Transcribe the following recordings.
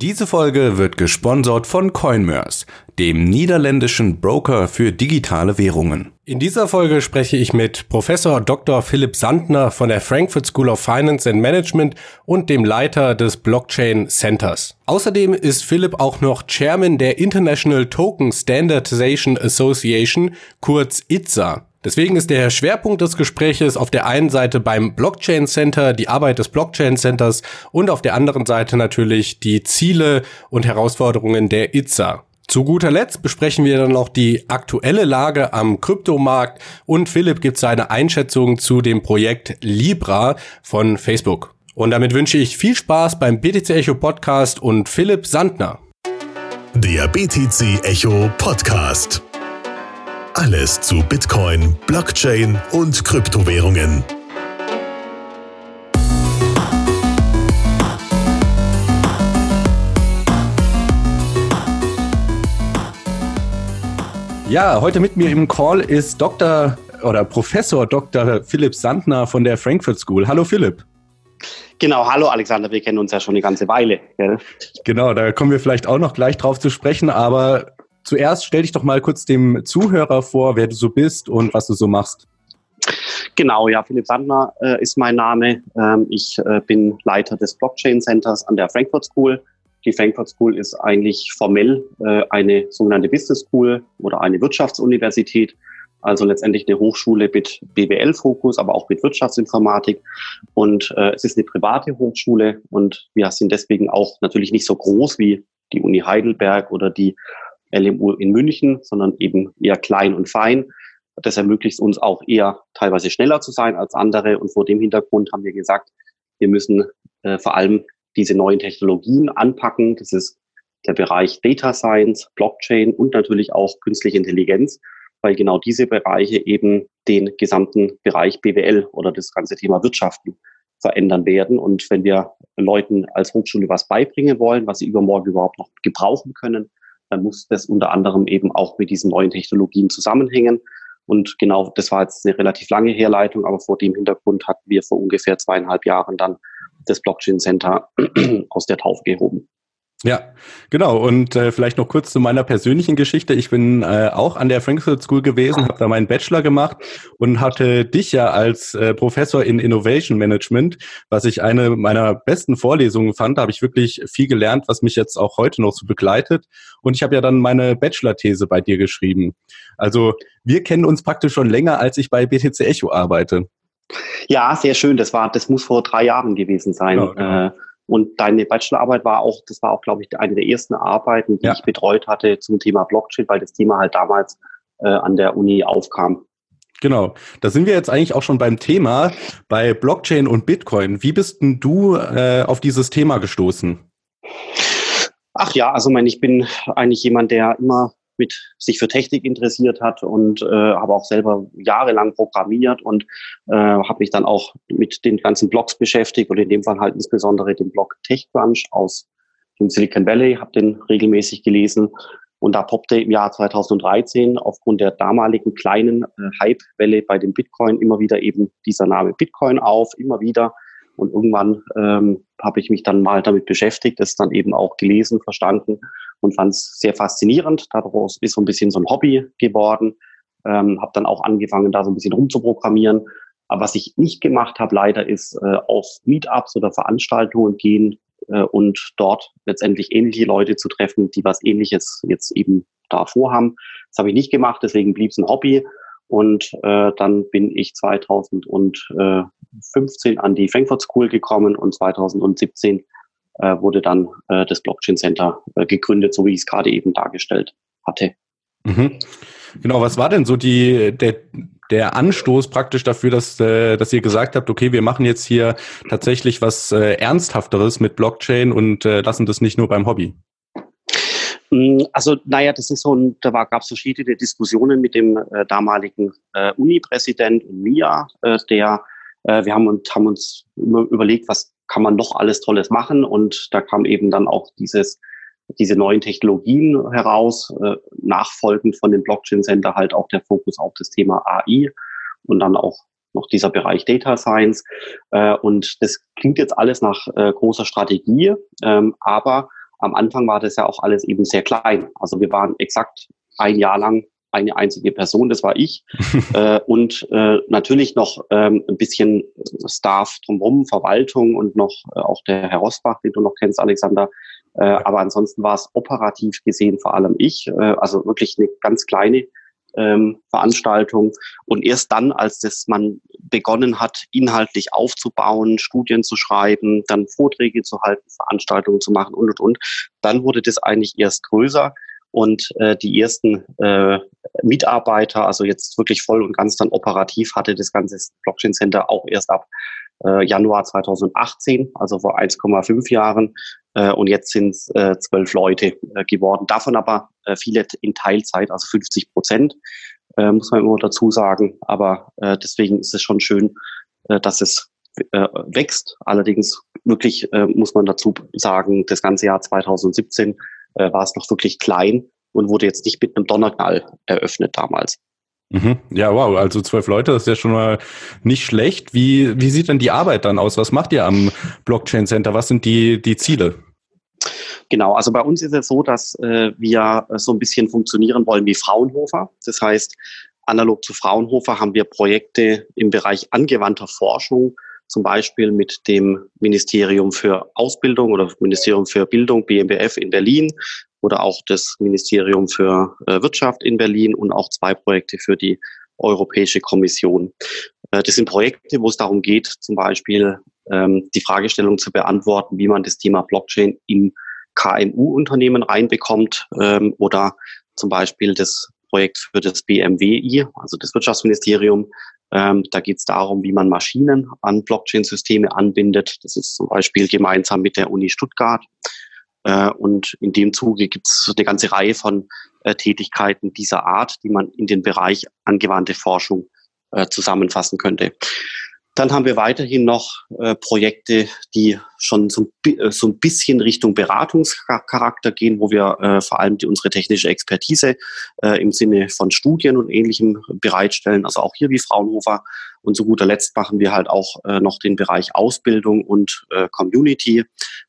Diese Folge wird gesponsert von Coinmers, dem niederländischen Broker für digitale Währungen. In dieser Folge spreche ich mit Professor Dr. Philipp Sandner von der Frankfurt School of Finance and Management und dem Leiter des Blockchain Centers. Außerdem ist Philipp auch noch Chairman der International Token Standardization Association, kurz ITSA. Deswegen ist der Schwerpunkt des Gespräches auf der einen Seite beim Blockchain Center, die Arbeit des Blockchain Centers und auf der anderen Seite natürlich die Ziele und Herausforderungen der ITSA. Zu guter Letzt besprechen wir dann noch die aktuelle Lage am Kryptomarkt und Philipp gibt seine Einschätzung zu dem Projekt Libra von Facebook. Und damit wünsche ich viel Spaß beim BTC Echo Podcast und Philipp Sandner. Der BTC Echo Podcast. Alles zu Bitcoin, Blockchain und Kryptowährungen. Ja, heute mit mir im Call ist Dr. oder Professor Dr. Philipp Sandner von der Frankfurt School. Hallo Philipp. Genau, hallo Alexander, wir kennen uns ja schon eine ganze Weile. Gell? Genau, da kommen wir vielleicht auch noch gleich drauf zu sprechen, aber zuerst stell dich doch mal kurz dem Zuhörer vor, wer du so bist und was du so machst. Genau, ja, Philipp Sandner äh, ist mein Name. Ähm, ich äh, bin Leiter des Blockchain Centers an der Frankfurt School. Die Frankfurt School ist eigentlich formell äh, eine sogenannte Business School oder eine Wirtschaftsuniversität. Also letztendlich eine Hochschule mit BWL-Fokus, aber auch mit Wirtschaftsinformatik. Und äh, es ist eine private Hochschule und wir sind deswegen auch natürlich nicht so groß wie die Uni Heidelberg oder die LMU in München, sondern eben eher klein und fein. Das ermöglicht uns auch eher teilweise schneller zu sein als andere. Und vor dem Hintergrund haben wir gesagt, wir müssen äh, vor allem diese neuen Technologien anpacken. Das ist der Bereich Data Science, Blockchain und natürlich auch künstliche Intelligenz, weil genau diese Bereiche eben den gesamten Bereich BWL oder das ganze Thema Wirtschaften verändern werden. Und wenn wir Leuten als Hochschule was beibringen wollen, was sie übermorgen überhaupt noch gebrauchen können, dann muss das unter anderem eben auch mit diesen neuen Technologien zusammenhängen. Und genau, das war jetzt eine relativ lange Herleitung, aber vor dem Hintergrund hatten wir vor ungefähr zweieinhalb Jahren dann das Blockchain Center aus der Taufe gehoben. Ja, genau. Und äh, vielleicht noch kurz zu meiner persönlichen Geschichte. Ich bin äh, auch an der Frankfurt School gewesen, habe da meinen Bachelor gemacht und hatte dich ja als äh, Professor in Innovation Management, was ich eine meiner besten Vorlesungen fand. Da habe ich wirklich viel gelernt, was mich jetzt auch heute noch so begleitet. Und ich habe ja dann meine Bachelor-These bei dir geschrieben. Also wir kennen uns praktisch schon länger, als ich bei BTC Echo arbeite. Ja, sehr schön. Das war, das muss vor drei Jahren gewesen sein. Genau, genau. Äh, und deine Bachelorarbeit war auch, das war auch, glaube ich, eine der ersten Arbeiten, die ja. ich betreut hatte zum Thema Blockchain, weil das Thema halt damals äh, an der Uni aufkam. Genau, da sind wir jetzt eigentlich auch schon beim Thema bei Blockchain und Bitcoin. Wie bist denn du äh, auf dieses Thema gestoßen? Ach ja, also mein, ich bin eigentlich jemand, der immer mit sich für Technik interessiert hat und äh, habe auch selber jahrelang programmiert und äh, habe mich dann auch mit den ganzen Blogs beschäftigt und in dem Fall halt insbesondere den Blog TechCrunch aus dem Silicon Valley, habe den regelmäßig gelesen und da poppte im Jahr 2013 aufgrund der damaligen kleinen äh, Hype-Welle bei dem Bitcoin immer wieder eben dieser Name Bitcoin auf, immer wieder. Und irgendwann ähm, habe ich mich dann mal damit beschäftigt, das dann eben auch gelesen, verstanden und fand es sehr faszinierend. Daraus ist so ein bisschen so ein Hobby geworden. Ähm, habe dann auch angefangen, da so ein bisschen rumzuprogrammieren. Aber was ich nicht gemacht habe, leider, ist äh, auf Meetups oder Veranstaltungen gehen äh, und dort letztendlich ähnliche Leute zu treffen, die was Ähnliches jetzt eben da vorhaben. Das habe ich nicht gemacht, deswegen blieb es ein Hobby. Und äh, dann bin ich 2015 an die Frankfurt School gekommen und 2017 äh, wurde dann äh, das Blockchain Center äh, gegründet, so wie ich es gerade eben dargestellt hatte. Mhm. Genau, was war denn so die, der, der Anstoß praktisch dafür, dass, äh, dass ihr gesagt habt, okay, wir machen jetzt hier tatsächlich was äh, Ernsthafteres mit Blockchain und äh, lassen das nicht nur beim Hobby? Mm, also, naja, das ist so ein, da gab es verschiedene Diskussionen mit dem äh, damaligen äh, Uni-Präsident Mia, äh, der äh, wir haben uns, haben uns überlegt, was kann man noch alles Tolles machen. Und da kam eben dann auch dieses, diese neuen Technologien heraus, äh, nachfolgend von dem Blockchain Center halt auch der Fokus auf das Thema AI und dann auch noch dieser Bereich Data Science. Äh, und das klingt jetzt alles nach äh, großer Strategie, ähm, aber am Anfang war das ja auch alles eben sehr klein. Also wir waren exakt ein Jahr lang eine einzige Person, das war ich. äh, und äh, natürlich noch ähm, ein bisschen Staff drumherum, Verwaltung und noch äh, auch der Herr Rosbach, den du noch kennst, Alexander. Äh, aber ansonsten war es operativ gesehen vor allem ich. Äh, also wirklich eine ganz kleine ähm, Veranstaltung. Und erst dann, als das man begonnen hat, inhaltlich aufzubauen, Studien zu schreiben, dann Vorträge zu halten, Veranstaltungen zu machen und und und, dann wurde das eigentlich erst größer. Und äh, die ersten äh, Mitarbeiter, also jetzt wirklich voll und ganz dann operativ, hatte das ganze Blockchain Center auch erst ab äh, Januar 2018, also vor 1,5 Jahren. Äh, und jetzt sind es äh, zwölf Leute äh, geworden. Davon aber äh, viele in Teilzeit, also 50 Prozent, äh, muss man immer dazu sagen. Aber äh, deswegen ist es schon schön, äh, dass es äh, wächst. Allerdings wirklich äh, muss man dazu sagen, das ganze Jahr 2017 äh, war es noch wirklich klein und wurde jetzt nicht mit einem Donnerknall eröffnet damals. Mhm. Ja, wow, also zwölf Leute, das ist ja schon mal nicht schlecht. Wie, wie sieht denn die Arbeit dann aus? Was macht ihr am Blockchain Center? Was sind die, die Ziele? Genau, also bei uns ist es so, dass äh, wir so ein bisschen funktionieren wollen wie Fraunhofer. Das heißt, analog zu Fraunhofer haben wir Projekte im Bereich angewandter Forschung, zum Beispiel mit dem Ministerium für Ausbildung oder Ministerium für Bildung, BMBF in Berlin oder auch das Ministerium für äh, Wirtschaft in Berlin und auch zwei Projekte für die Europäische Kommission. Äh, das sind Projekte, wo es darum geht, zum Beispiel ähm, die Fragestellung zu beantworten, wie man das Thema Blockchain in KMU-Unternehmen reinbekommt ähm, oder zum Beispiel das Projekt für das BMWI, also das Wirtschaftsministerium, ähm, da geht es darum, wie man Maschinen an Blockchain-Systeme anbindet. Das ist zum Beispiel gemeinsam mit der Uni Stuttgart. Äh, und in dem Zuge gibt es eine ganze Reihe von äh, Tätigkeiten dieser Art, die man in den Bereich angewandte Forschung äh, zusammenfassen könnte. Dann haben wir weiterhin noch äh, Projekte, die schon so, äh, so, ein bisschen Richtung Beratungscharakter gehen, wo wir äh, vor allem die, unsere technische Expertise äh, im Sinne von Studien und Ähnlichem bereitstellen. Also auch hier wie Fraunhofer. Und zu guter Letzt machen wir halt auch äh, noch den Bereich Ausbildung und äh, Community,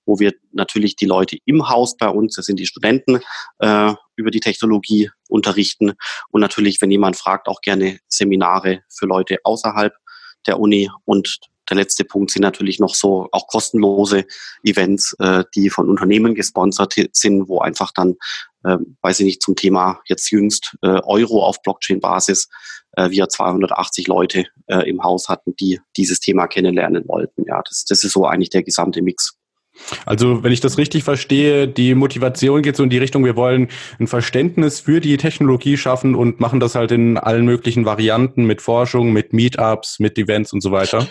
wo wir natürlich die Leute im Haus bei uns, das sind die Studenten, über die Technologie unterrichten. Und natürlich, wenn jemand fragt, auch gerne Seminare für Leute außerhalb der Uni. Und der letzte Punkt sind natürlich noch so auch kostenlose Events, äh, die von Unternehmen gesponsert sind, wo einfach dann, äh, weiß ich nicht, zum Thema jetzt jüngst äh, Euro auf Blockchain-Basis äh, wir 280 Leute äh, im Haus hatten, die dieses Thema kennenlernen wollten. Ja, das, das ist so eigentlich der gesamte Mix. Also, wenn ich das richtig verstehe, die Motivation geht so in die Richtung, wir wollen ein Verständnis für die Technologie schaffen und machen das halt in allen möglichen Varianten mit Forschung, mit Meetups, mit Events und so weiter.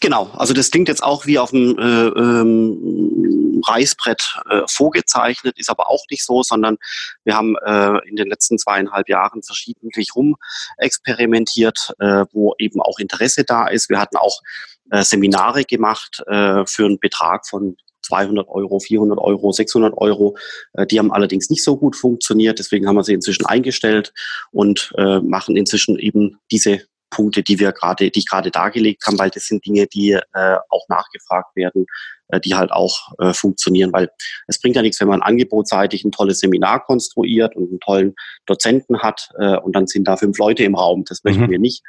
Genau, also das klingt jetzt auch wie auf dem äh, ähm, Reißbrett äh, vorgezeichnet, ist aber auch nicht so, sondern wir haben äh, in den letzten zweieinhalb Jahren verschiedentlich rum experimentiert, äh, wo eben auch Interesse da ist. Wir hatten auch äh, Seminare gemacht äh, für einen Betrag von 200 Euro, 400 Euro, 600 Euro. Äh, die haben allerdings nicht so gut funktioniert. Deswegen haben wir sie inzwischen eingestellt und äh, machen inzwischen eben diese Punkte, die wir gerade, die ich gerade dargelegt haben, weil das sind Dinge, die äh, auch nachgefragt werden, äh, die halt auch äh, funktionieren, weil es bringt ja nichts, wenn man angebotsseitig ein tolles Seminar konstruiert und einen tollen Dozenten hat äh, und dann sind da fünf Leute im Raum. Das möchten mhm. wir nicht.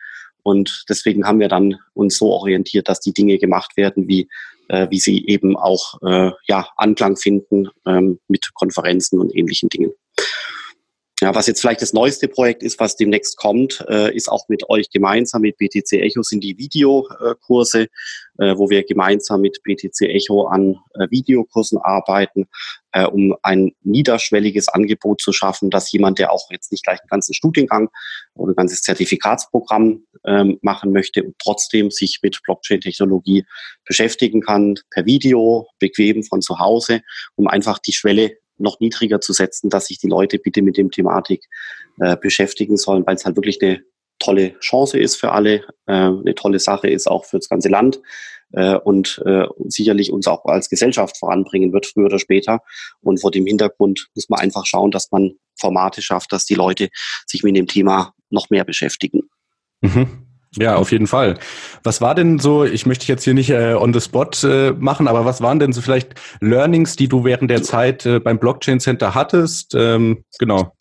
Und deswegen haben wir dann uns so orientiert, dass die Dinge gemacht werden, wie, äh, wie sie eben auch äh, ja, Anklang finden ähm, mit Konferenzen und ähnlichen Dingen. Ja, was jetzt vielleicht das neueste Projekt ist, was demnächst kommt, äh, ist auch mit euch gemeinsam mit BTC Echo sind die Videokurse, äh, wo wir gemeinsam mit BTC Echo an äh, Videokursen arbeiten, äh, um ein niederschwelliges Angebot zu schaffen, dass jemand, der auch jetzt nicht gleich einen ganzen Studiengang oder ein ganzes Zertifikatsprogramm ähm, machen möchte und trotzdem sich mit Blockchain-Technologie beschäftigen kann, per Video, bequem von zu Hause, um einfach die Schwelle noch niedriger zu setzen, dass sich die Leute bitte mit dem Thematik äh, beschäftigen sollen, weil es halt wirklich eine tolle Chance ist für alle, äh, eine tolle Sache ist auch für das ganze Land äh, und äh, sicherlich uns auch als Gesellschaft voranbringen wird, früher oder später. Und vor dem Hintergrund muss man einfach schauen, dass man Formate schafft, dass die Leute sich mit dem Thema noch mehr beschäftigen. Mhm. Ja, auf jeden Fall. Was war denn so, ich möchte jetzt hier nicht äh, on the spot äh, machen, aber was waren denn so vielleicht Learnings, die du während der Zeit äh, beim Blockchain Center hattest? Ähm, genau.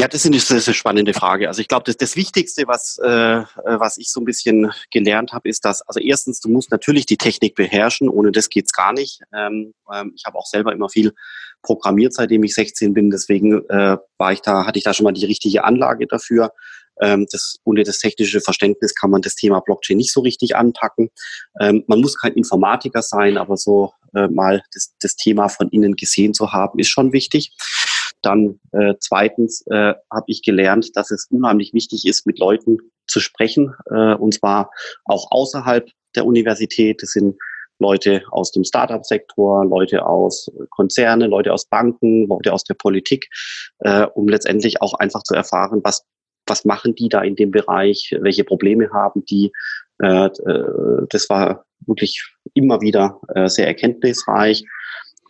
Ja, das ist eine spannende Frage. Also ich glaube, das, das Wichtigste, was, äh, was ich so ein bisschen gelernt habe, ist, dass, also erstens, du musst natürlich die Technik beherrschen, ohne das geht's gar nicht. Ähm, ähm, ich habe auch selber immer viel programmiert, seitdem ich 16 bin, deswegen äh, war ich da, hatte ich da schon mal die richtige Anlage dafür. Ähm, das, ohne das technische Verständnis kann man das Thema Blockchain nicht so richtig anpacken. Ähm, man muss kein Informatiker sein, aber so äh, mal das, das Thema von innen gesehen zu haben, ist schon wichtig. Dann äh, zweitens äh, habe ich gelernt, dass es unheimlich wichtig ist, mit Leuten zu sprechen, äh, und zwar auch außerhalb der Universität. Das sind Leute aus dem Startup-Sektor, Leute aus Konzerne, Leute aus Banken, Leute aus der Politik, äh, um letztendlich auch einfach zu erfahren, was was machen die da in dem Bereich, welche Probleme haben die. Äh, äh, das war wirklich immer wieder äh, sehr erkenntnisreich.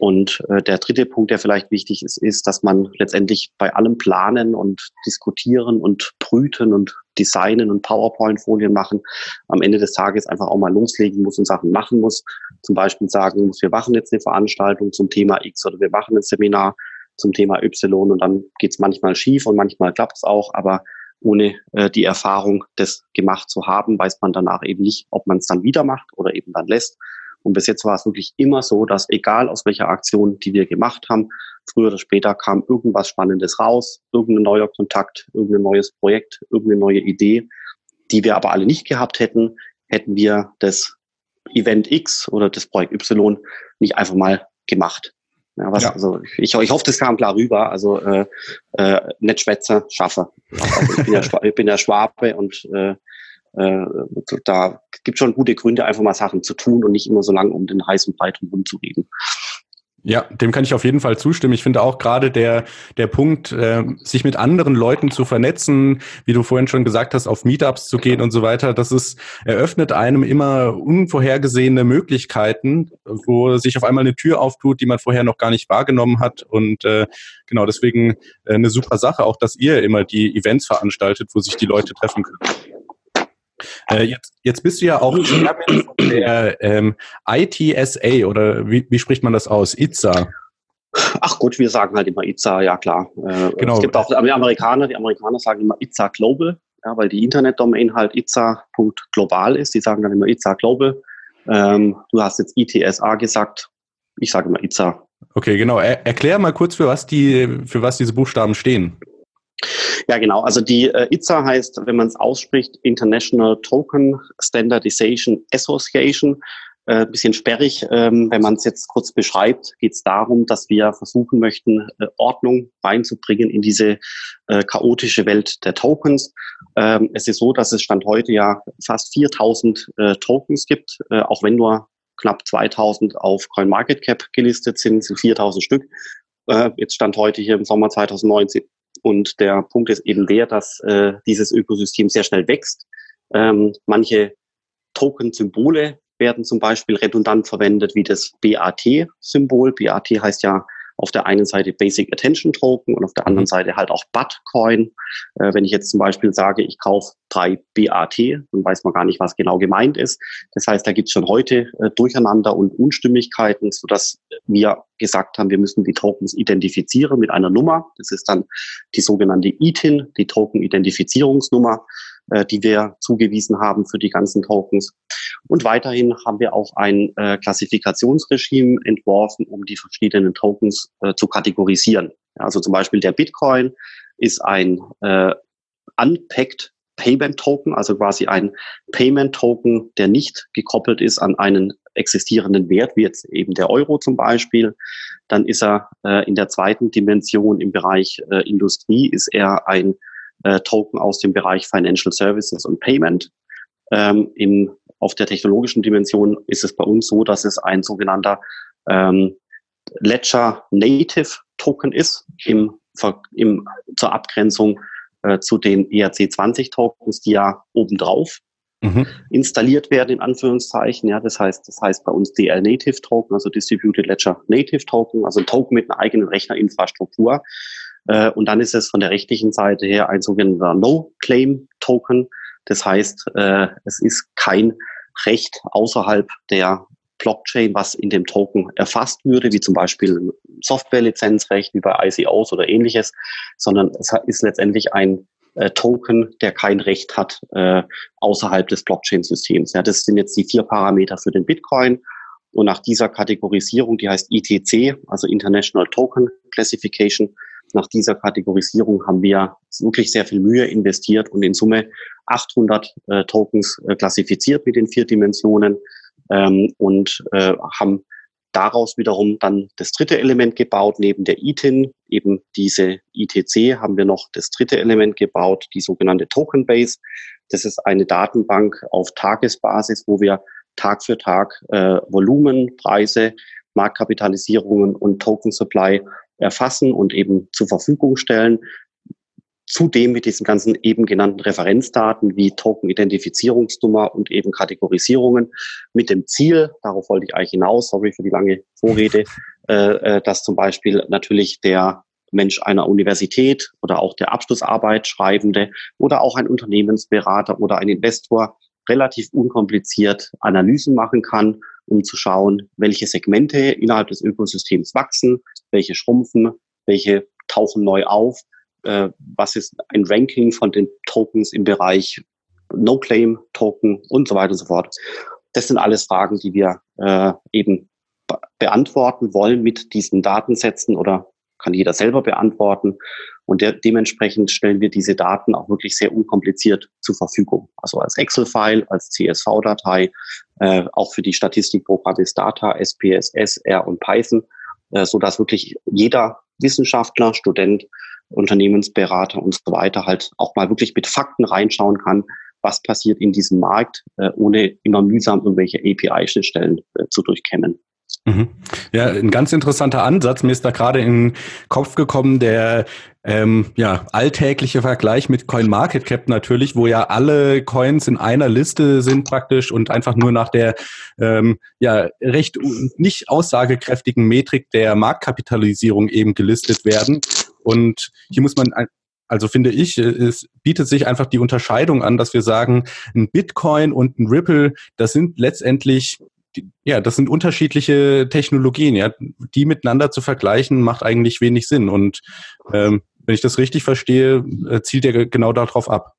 Und der dritte Punkt, der vielleicht wichtig ist, ist, dass man letztendlich bei allem Planen und Diskutieren und Brüten und Designen und PowerPoint-Folien machen, am Ende des Tages einfach auch mal loslegen muss und Sachen machen muss. Zum Beispiel sagen muss, wir machen jetzt eine Veranstaltung zum Thema X oder wir machen ein Seminar zum Thema Y und dann geht es manchmal schief und manchmal klappt es auch, aber ohne äh, die Erfahrung, das gemacht zu haben, weiß man danach eben nicht, ob man es dann wieder macht oder eben dann lässt. Und bis jetzt war es wirklich immer so, dass egal aus welcher Aktion, die wir gemacht haben, früher oder später kam irgendwas Spannendes raus, irgendein neuer Kontakt, irgendein neues Projekt, irgendeine neue Idee, die wir aber alle nicht gehabt hätten, hätten wir das Event X oder das Projekt Y nicht einfach mal gemacht. Ja, was, ja. Also ich, ich hoffe, das kam klar rüber. Also äh, äh, nicht Schwätzer, schaffe. Also ich bin ja, ich bin ja Schwabe und äh, äh, da gibt schon gute Gründe, einfach mal Sachen zu tun und nicht immer so lange um den heißen Brei drum zu reden. Ja, dem kann ich auf jeden Fall zustimmen. Ich finde auch gerade der, der Punkt, äh, sich mit anderen Leuten zu vernetzen, wie du vorhin schon gesagt hast, auf Meetups zu gehen und so weiter, das ist, eröffnet einem immer unvorhergesehene Möglichkeiten, wo sich auf einmal eine Tür auftut, die man vorher noch gar nicht wahrgenommen hat. Und äh, genau deswegen äh, eine super Sache, auch dass ihr immer die Events veranstaltet, wo sich die Leute treffen können. Äh, jetzt, jetzt bist du ja auch Chairman von der ähm, ITSA oder wie, wie spricht man das aus? ITSA. Ach gut, wir sagen halt immer ITSA, ja klar. Äh, genau. Es gibt auch die Amerikaner, die Amerikaner sagen immer ITSA Global, ja, weil die Internetdomain halt itza.global ist. Die sagen dann immer ITSA Global. Ähm, du hast jetzt ITSA gesagt. Ich sage immer ITSA. Okay, genau. Er, erklär mal kurz, für was die, für was diese Buchstaben stehen. Ja, genau. Also die äh, ITSA heißt, wenn man es ausspricht, International Token Standardization Association. Äh, bisschen sperrig. Ähm, wenn man es jetzt kurz beschreibt, geht es darum, dass wir versuchen möchten, äh, Ordnung reinzubringen in diese äh, chaotische Welt der Tokens. Ähm, es ist so, dass es Stand heute ja fast 4000 äh, Tokens gibt, äh, auch wenn nur knapp 2000 auf CoinMarketCap gelistet sind, sind 4000 Stück. Äh, jetzt stand heute hier im Sommer 2019 und der Punkt ist eben der, dass äh, dieses Ökosystem sehr schnell wächst. Ähm, manche Token-Symbole werden zum Beispiel redundant verwendet, wie das BAT-Symbol. BAT heißt ja auf der einen Seite Basic Attention Token und auf der anderen mhm. Seite halt auch BAT-Coin. Äh, wenn ich jetzt zum Beispiel sage, ich kaufe drei BAT, dann weiß man gar nicht, was genau gemeint ist. Das heißt, da gibt es schon heute äh, Durcheinander und Unstimmigkeiten, sodass wir gesagt haben, wir müssen die Tokens identifizieren mit einer Nummer. Das ist dann die sogenannte ITIN, die Token-Identifizierungsnummer, äh, die wir zugewiesen haben für die ganzen Tokens. Und weiterhin haben wir auch ein äh, Klassifikationsregime entworfen, um die verschiedenen Tokens äh, zu kategorisieren. Also zum Beispiel der Bitcoin ist ein äh, unpacked Payment Token, also quasi ein Payment Token, der nicht gekoppelt ist an einen existierenden Wert, wie jetzt eben der Euro zum Beispiel. Dann ist er äh, in der zweiten Dimension im Bereich äh, Industrie, ist er ein äh, Token aus dem Bereich Financial Services und Payment. Ähm, im, auf der technologischen Dimension ist es bei uns so, dass es ein sogenannter ähm, Ledger Native Token ist im, im, zur Abgrenzung äh, zu den ERC20 Tokens, die ja obendrauf mhm. installiert werden, in Anführungszeichen. Ja, das heißt, das heißt bei uns DL Native Token, also Distributed Ledger Native Token, also ein Token mit einer eigenen Rechnerinfrastruktur. Äh, und dann ist es von der rechtlichen Seite her ein sogenannter No-Claim-Token. Das heißt, äh, es ist kein Recht außerhalb der Blockchain, was in dem Token erfasst würde, wie zum Beispiel Softwarelizenzrecht, wie bei ICOs oder ähnliches, sondern es ist letztendlich ein äh, Token, der kein Recht hat äh, außerhalb des Blockchain-Systems. Ja, das sind jetzt die vier Parameter für den Bitcoin. Und nach dieser Kategorisierung, die heißt ITC, also International Token Classification, nach dieser Kategorisierung haben wir wirklich sehr viel Mühe investiert und in Summe 800 äh, Tokens äh, klassifiziert mit den vier Dimensionen ähm, und äh, haben daraus wiederum dann das dritte Element gebaut, neben der ITIN, eben diese ITC, haben wir noch das dritte Element gebaut, die sogenannte Token Base. Das ist eine Datenbank auf Tagesbasis, wo wir Tag für Tag äh, Volumen, Preise, Marktkapitalisierungen und Token Supply erfassen und eben zur Verfügung stellen. Zudem mit diesen ganzen eben genannten Referenzdaten wie Token-Identifizierungsnummer und eben Kategorisierungen mit dem Ziel, darauf wollte ich eigentlich hinaus, sorry für die lange Vorrede, äh, äh, dass zum Beispiel natürlich der Mensch einer Universität oder auch der Abschlussarbeit Schreibende oder auch ein Unternehmensberater oder ein Investor relativ unkompliziert Analysen machen kann, um zu schauen, welche Segmente innerhalb des Ökosystems wachsen, welche schrumpfen, welche tauchen neu auf äh, was ist ein Ranking von den Tokens im Bereich No-Claim-Token und so weiter und so fort. Das sind alles Fragen, die wir äh, eben be beantworten wollen mit diesen Datensätzen oder kann jeder selber beantworten. Und der, dementsprechend stellen wir diese Daten auch wirklich sehr unkompliziert zur Verfügung. Also als Excel-File, als CSV-Datei, äh, auch für die Statistikprogramme Stata, SPSS, R und Python, äh, so dass wirklich jeder Wissenschaftler, Student Unternehmensberater und so weiter halt auch mal wirklich mit Fakten reinschauen kann, was passiert in diesem Markt, äh, ohne immer mühsam irgendwelche API-Schnittstellen äh, zu durchkämmen. Mhm. Ja, ein ganz interessanter Ansatz. Mir ist da gerade in den Kopf gekommen, der ähm, ja, alltägliche Vergleich mit CoinMarketCap natürlich, wo ja alle Coins in einer Liste sind praktisch und einfach nur nach der ähm, ja recht nicht aussagekräftigen Metrik der Marktkapitalisierung eben gelistet werden. Und hier muss man also finde ich, es bietet sich einfach die Unterscheidung an, dass wir sagen, ein Bitcoin und ein Ripple, das sind letztendlich ja, das sind unterschiedliche Technologien, ja. Die miteinander zu vergleichen, macht eigentlich wenig Sinn. Und ähm, wenn ich das richtig verstehe, äh, zielt er genau darauf ab.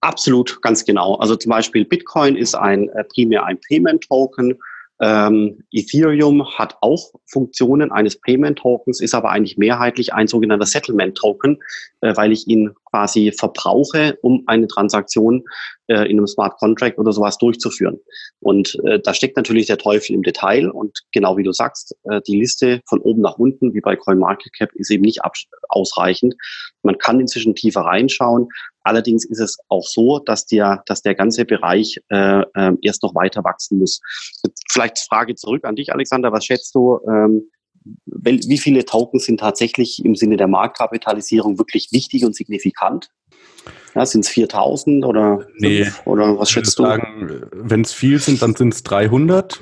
Absolut, ganz genau. Also zum Beispiel Bitcoin ist ein äh, primär ein Payment Token ähm, Ethereum hat auch Funktionen eines Payment Tokens, ist aber eigentlich mehrheitlich ein sogenannter Settlement Token, äh, weil ich ihn quasi verbrauche, um eine Transaktion äh, in einem Smart Contract oder sowas durchzuführen. Und äh, da steckt natürlich der Teufel im Detail und genau wie du sagst, äh, die Liste von oben nach unten, wie bei CoinMarketCap, ist eben nicht ausreichend. Man kann inzwischen tiefer reinschauen, Allerdings ist es auch so, dass der, dass der ganze Bereich äh, äh, erst noch weiter wachsen muss. Vielleicht Frage zurück an dich, Alexander. Was schätzt du, ähm, wie viele Tokens sind tatsächlich im Sinne der Marktkapitalisierung wirklich wichtig und signifikant? Ja, sind es 4000 oder, nee, oder was schätzt du? Wenn es viel sind, dann sind es 300.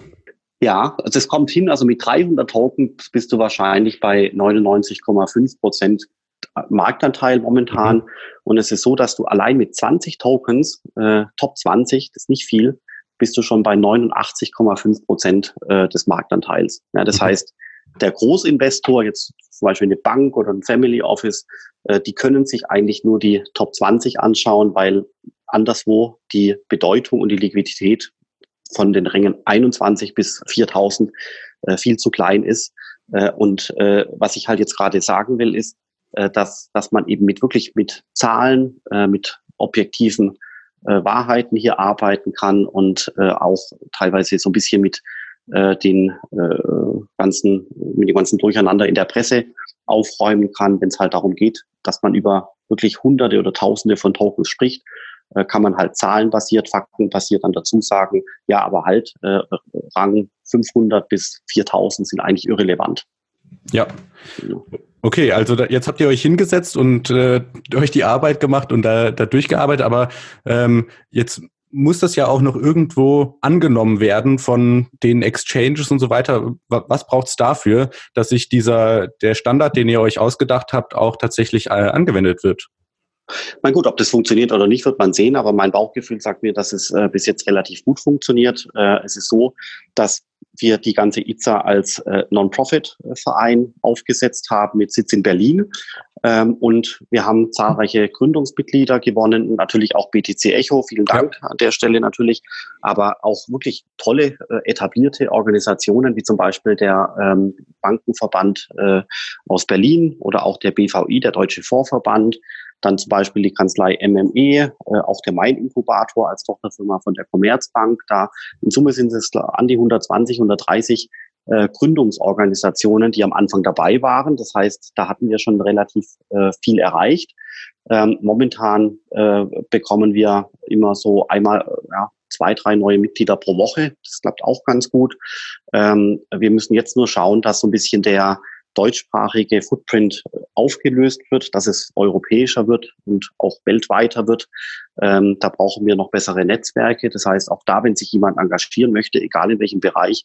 Ja, also es kommt hin, also mit 300 Tokens bist du wahrscheinlich bei 99,5 Prozent Marktanteil momentan. Mhm. Und es ist so, dass du allein mit 20 Tokens, äh, Top 20, das ist nicht viel, bist du schon bei 89,5 Prozent äh, des Marktanteils. Ja, das mhm. heißt, der Großinvestor, jetzt zum Beispiel eine Bank oder ein Family Office, äh, die können sich eigentlich nur die Top 20 anschauen, weil anderswo die Bedeutung und die Liquidität von den Rängen 21 bis 4000 äh, viel zu klein ist. Äh, und äh, was ich halt jetzt gerade sagen will, ist, äh, dass, dass man eben mit wirklich mit Zahlen, äh, mit objektiven äh, Wahrheiten hier arbeiten kann und äh, auch teilweise so ein bisschen mit äh, den äh, ganzen, mit dem ganzen Durcheinander in der Presse aufräumen kann, wenn es halt darum geht, dass man über wirklich Hunderte oder Tausende von Tokens spricht, äh, kann man halt zahlenbasiert, faktenbasiert dann dazu sagen, ja, aber halt äh, Rang 500 bis 4000 sind eigentlich irrelevant. Ja. Okay, also da, jetzt habt ihr euch hingesetzt und äh, euch die Arbeit gemacht und da, da durchgearbeitet, aber ähm, jetzt muss das ja auch noch irgendwo angenommen werden von den Exchanges und so weiter. Was braucht es dafür, dass sich dieser der Standard, den ihr euch ausgedacht habt, auch tatsächlich äh, angewendet wird? Mein gut, ob das funktioniert oder nicht, wird man sehen, aber mein Bauchgefühl sagt mir, dass es äh, bis jetzt relativ gut funktioniert. Äh, es ist so, dass wir die ganze ITSA als äh, Non-Profit-Verein aufgesetzt haben mit Sitz in Berlin. Ähm, und wir haben zahlreiche Gründungsmitglieder gewonnen und natürlich auch BTC Echo. Vielen Dank ja. an der Stelle natürlich. Aber auch wirklich tolle, äh, etablierte Organisationen, wie zum Beispiel der ähm, Bankenverband äh, aus Berlin oder auch der BVI, der Deutsche Fondsverband. Dann zum Beispiel die Kanzlei MME, äh, auch der Main Inkubator als Tochterfirma von der Commerzbank. Da in Summe sind es an die 120, 130 äh, Gründungsorganisationen, die am Anfang dabei waren. Das heißt, da hatten wir schon relativ äh, viel erreicht. Ähm, momentan äh, bekommen wir immer so einmal äh, ja, zwei, drei neue Mitglieder pro Woche. Das klappt auch ganz gut. Ähm, wir müssen jetzt nur schauen, dass so ein bisschen der deutschsprachige Footprint aufgelöst wird, dass es europäischer wird und auch weltweiter wird. Ähm, da brauchen wir noch bessere Netzwerke. Das heißt, auch da, wenn sich jemand engagieren möchte, egal in welchem Bereich,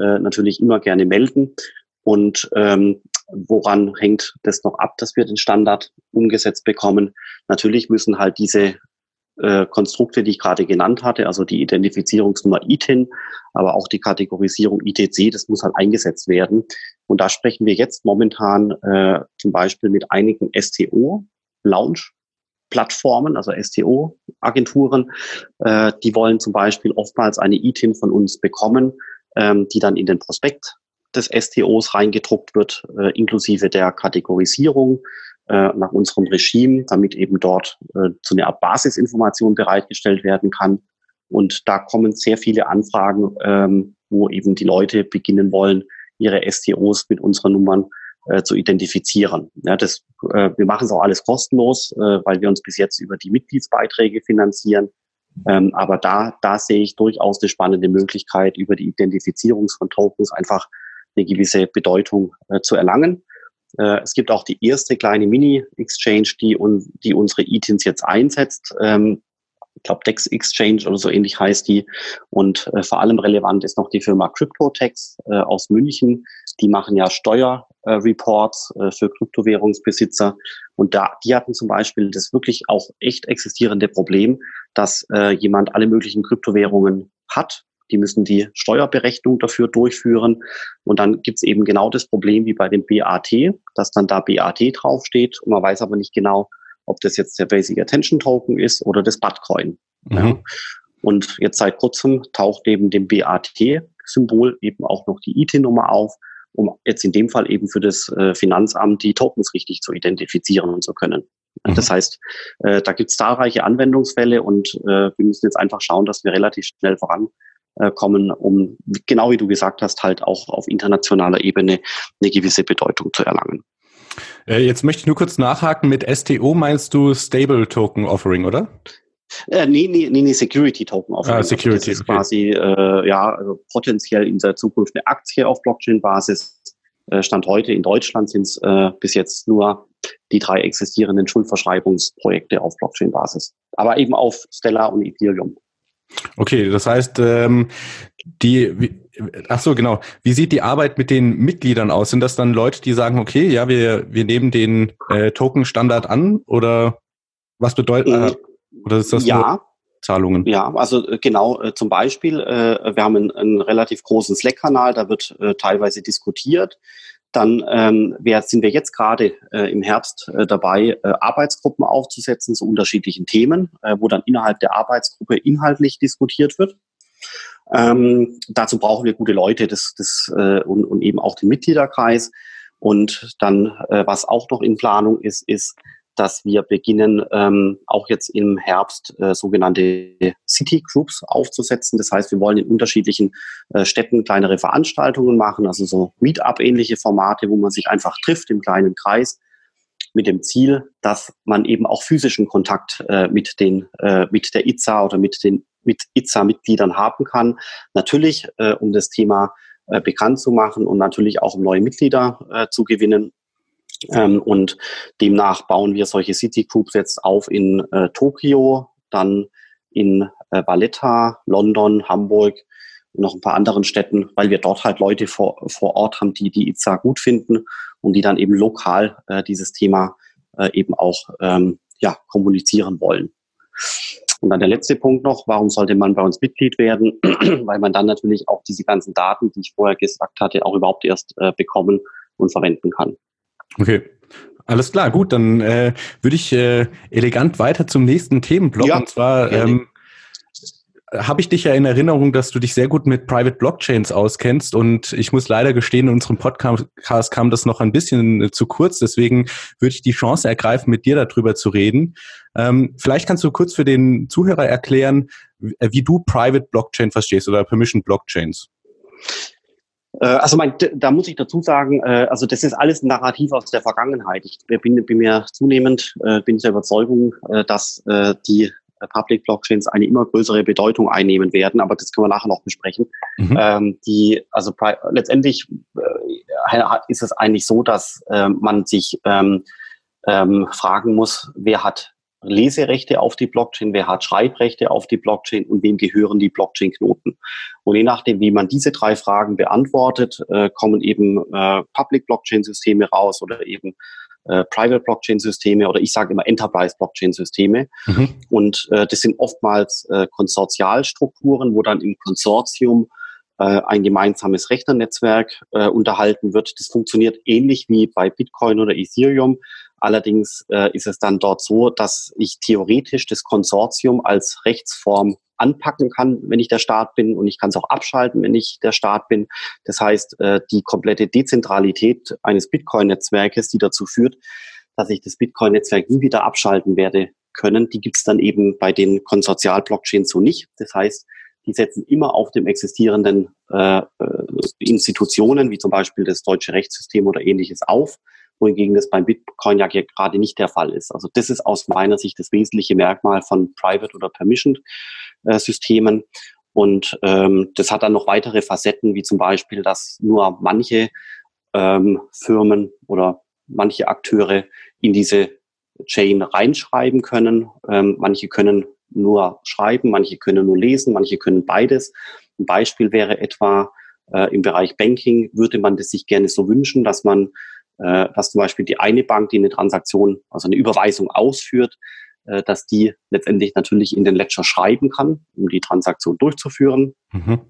äh, natürlich immer gerne melden. Und ähm, woran hängt das noch ab, dass wir den Standard umgesetzt bekommen? Natürlich müssen halt diese äh, Konstrukte, die ich gerade genannt hatte, also die Identifizierungsnummer ITIN, aber auch die Kategorisierung ITC, das muss halt eingesetzt werden. Und da sprechen wir jetzt momentan äh, zum Beispiel mit einigen STO, Lounge Plattformen, also STO-Agenturen, äh, die wollen zum Beispiel oftmals eine ITIN von uns bekommen, ähm, die dann in den Prospekt des STOs reingedruckt wird, äh, inklusive der Kategorisierung nach unserem Regime, damit eben dort äh, so eine Art Basisinformation bereitgestellt werden kann. Und da kommen sehr viele Anfragen, ähm, wo eben die Leute beginnen wollen, ihre STOs mit unseren Nummern äh, zu identifizieren. Ja, das, äh, wir machen es auch alles kostenlos, äh, weil wir uns bis jetzt über die Mitgliedsbeiträge finanzieren. Ähm, aber da, da sehe ich durchaus eine spannende Möglichkeit, über die Identifizierung von Tokens einfach eine gewisse Bedeutung äh, zu erlangen. Äh, es gibt auch die erste kleine Mini-Exchange, die, un, die unsere ETINs jetzt einsetzt. Ähm, ich glaube, Dex Exchange oder so ähnlich heißt die. Und äh, vor allem relevant ist noch die Firma CryptoTex äh, aus München. Die machen ja Steuerreports äh, für Kryptowährungsbesitzer. Und da, die hatten zum Beispiel das wirklich auch echt existierende Problem, dass äh, jemand alle möglichen Kryptowährungen hat. Die müssen die Steuerberechnung dafür durchführen. Und dann gibt's eben genau das Problem wie bei dem BAT, dass dann da BAT draufsteht und man weiß aber nicht genau, ob das jetzt der Basic Attention Token ist oder das Bitcoin. Mhm. Ja. Und jetzt seit kurzem taucht neben dem BAT-Symbol eben auch noch die IT-Nummer auf, um jetzt in dem Fall eben für das äh, Finanzamt die Tokens richtig zu identifizieren und zu können. Mhm. Das heißt, äh, da gibt es zahlreiche Anwendungsfälle und äh, wir müssen jetzt einfach schauen, dass wir relativ schnell vorankommen, um, genau wie du gesagt hast, halt auch auf internationaler Ebene eine gewisse Bedeutung zu erlangen. Äh, jetzt möchte ich nur kurz nachhaken. Mit STO meinst du Stable Token Offering, oder? Äh, nee, nee, nee, nee, Security Token Offering. Ah, Security, das ist okay. quasi äh, ja also potenziell in der Zukunft eine Aktie auf Blockchain-Basis. Äh, Stand heute in Deutschland sind es äh, bis jetzt nur die drei existierenden Schuldverschreibungsprojekte auf Blockchain-Basis. Aber eben auf Stellar und Ethereum. Okay, das heißt, ähm, die, ach so, genau. Wie sieht die Arbeit mit den Mitgliedern aus? Sind das dann Leute, die sagen, okay, ja, wir, wir nehmen den äh, Token-Standard an oder was bedeutet, äh, oder ist das ja. Zahlungen? Ja, also äh, genau, äh, zum Beispiel, äh, wir haben einen, einen relativ großen Slack-Kanal, da wird äh, teilweise diskutiert. Dann ähm, wir, sind wir jetzt gerade äh, im Herbst äh, dabei, äh, Arbeitsgruppen aufzusetzen zu unterschiedlichen Themen, äh, wo dann innerhalb der Arbeitsgruppe inhaltlich diskutiert wird. Ähm, dazu brauchen wir gute Leute das, das, äh, und, und eben auch den Mitgliederkreis. Und dann, äh, was auch noch in Planung ist, ist, dass wir beginnen, ähm, auch jetzt im Herbst äh, sogenannte City Groups aufzusetzen. Das heißt, wir wollen in unterschiedlichen äh, Städten kleinere Veranstaltungen machen, also so Meetup-ähnliche Formate, wo man sich einfach trifft im kleinen Kreis mit dem Ziel, dass man eben auch physischen Kontakt äh, mit den äh, mit der ITSA oder mit den mit ITSA-Mitgliedern haben kann. Natürlich, äh, um das Thema äh, bekannt zu machen und natürlich auch um neue Mitglieder äh, zu gewinnen. Ähm, und demnach bauen wir solche City Groups jetzt auf in äh, Tokio, dann in äh, Valletta, London, Hamburg und noch ein paar anderen Städten, weil wir dort halt Leute vor, vor Ort haben, die die ITSA gut finden und die dann eben lokal äh, dieses Thema äh, eben auch ähm, ja, kommunizieren wollen. Und dann der letzte Punkt noch, warum sollte man bei uns Mitglied werden? Weil man dann natürlich auch diese ganzen Daten, die ich vorher gesagt hatte, auch überhaupt erst äh, bekommen und verwenden kann. Okay. Alles klar, gut, dann äh, würde ich äh, elegant weiter zum nächsten Themenblock. Ja, und zwar ähm, habe ich dich ja in Erinnerung, dass du dich sehr gut mit Private Blockchains auskennst und ich muss leider gestehen, in unserem Podcast kam das noch ein bisschen zu kurz, deswegen würde ich die Chance ergreifen, mit dir darüber zu reden. Ähm, vielleicht kannst du kurz für den Zuhörer erklären, wie du Private Blockchain verstehst oder Permission Blockchains. Äh, also mein, da muss ich dazu sagen, äh, also das ist alles ein Narrativ aus der Vergangenheit. Ich bin, bin mir zunehmend, äh, bin ich der Überzeugung, dass die Public Blockchains eine immer größere Bedeutung einnehmen werden, aber das können wir nachher noch besprechen. Mhm. Ähm, die, also letztendlich äh, ist es eigentlich so, dass äh, man sich ähm, ähm, fragen muss, wer hat Leserechte auf die Blockchain, wer hat Schreibrechte auf die Blockchain und wem gehören die Blockchain-Knoten. Und je nachdem, wie man diese drei Fragen beantwortet, äh, kommen eben äh, Public Blockchain-Systeme raus oder eben äh, Private Blockchain-Systeme oder ich sage immer Enterprise Blockchain-Systeme. Mhm. Und äh, das sind oftmals äh, Konsortialstrukturen, wo dann im Konsortium ein gemeinsames Rechnernetzwerk äh, unterhalten wird. Das funktioniert ähnlich wie bei Bitcoin oder Ethereum. Allerdings äh, ist es dann dort so, dass ich theoretisch das Konsortium als Rechtsform anpacken kann, wenn ich der Staat bin und ich kann es auch abschalten, wenn ich der Staat bin. Das heißt, äh, die komplette Dezentralität eines Bitcoin-Netzwerkes, die dazu führt, dass ich das Bitcoin-Netzwerk nie wieder abschalten werde können, die gibt es dann eben bei den Konsortial-Blockchains so nicht. Das heißt, die setzen immer auf dem existierenden äh, äh Institutionen, wie zum Beispiel das deutsche Rechtssystem oder ähnliches auf wohingegen das beim Bitcoin ja gerade nicht der Fall ist. Also das ist aus meiner Sicht das wesentliche Merkmal von Private oder Permissioned äh, Systemen. Und ähm, das hat dann noch weitere Facetten, wie zum Beispiel, dass nur manche ähm, Firmen oder manche Akteure in diese Chain reinschreiben können. Ähm, manche können nur schreiben, manche können nur lesen, manche können beides. Ein Beispiel wäre etwa äh, im Bereich Banking würde man das sich gerne so wünschen, dass man äh, dass zum Beispiel die eine Bank, die eine Transaktion, also eine Überweisung ausführt, äh, dass die letztendlich natürlich in den Ledger schreiben kann, um die Transaktion durchzuführen. Mhm.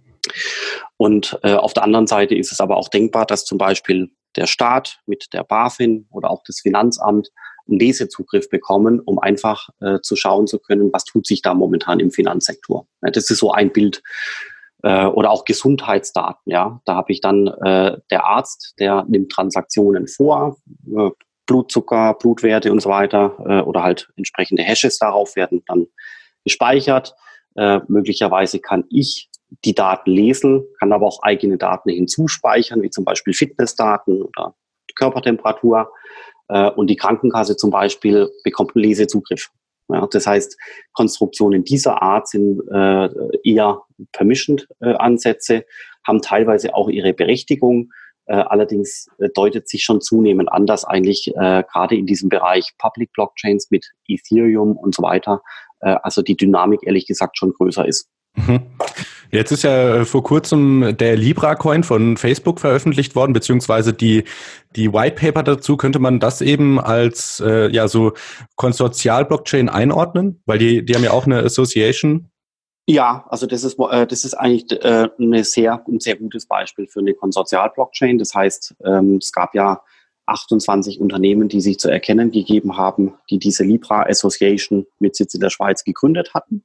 Und äh, auf der anderen Seite ist es aber auch denkbar, dass zum Beispiel der Staat mit der BaFin oder auch das Finanzamt einen Lesezugriff bekommen, um einfach äh, zu schauen zu können, was tut sich da momentan im Finanzsektor. Ja, das ist so ein Bild, äh, oder auch Gesundheitsdaten. Ja, da habe ich dann äh, der Arzt, der nimmt Transaktionen vor, äh, Blutzucker, Blutwerte und so weiter äh, oder halt entsprechende Hashes darauf werden dann gespeichert. Äh, möglicherweise kann ich die Daten lesen, kann aber auch eigene Daten hinzuspeichern, wie zum Beispiel Fitnessdaten oder Körpertemperatur. Äh, und die Krankenkasse zum Beispiel bekommt einen Lesezugriff. Ja, das heißt, Konstruktionen dieser Art sind äh, eher Permissioned-Ansätze, äh, haben teilweise auch ihre Berechtigung. Äh, allerdings äh, deutet sich schon zunehmend an, dass eigentlich gerade in diesem Bereich Public Blockchains mit Ethereum und so weiter, also die Dynamik ehrlich gesagt schon größer ist. Mhm. Jetzt ist ja äh, vor kurzem der Libra-Coin von Facebook veröffentlicht worden, beziehungsweise die, die White Paper dazu. Könnte man das eben als äh, ja so Konsortial-Blockchain einordnen? Weil die, die haben ja auch eine Association. Ja, also das ist, äh, das ist eigentlich äh, eine sehr, ein sehr gutes Beispiel für eine Konsortial-Blockchain. Das heißt, ähm, es gab ja 28 Unternehmen, die sich zu erkennen gegeben haben, die diese Libra Association mit Sitz in der Schweiz gegründet hatten.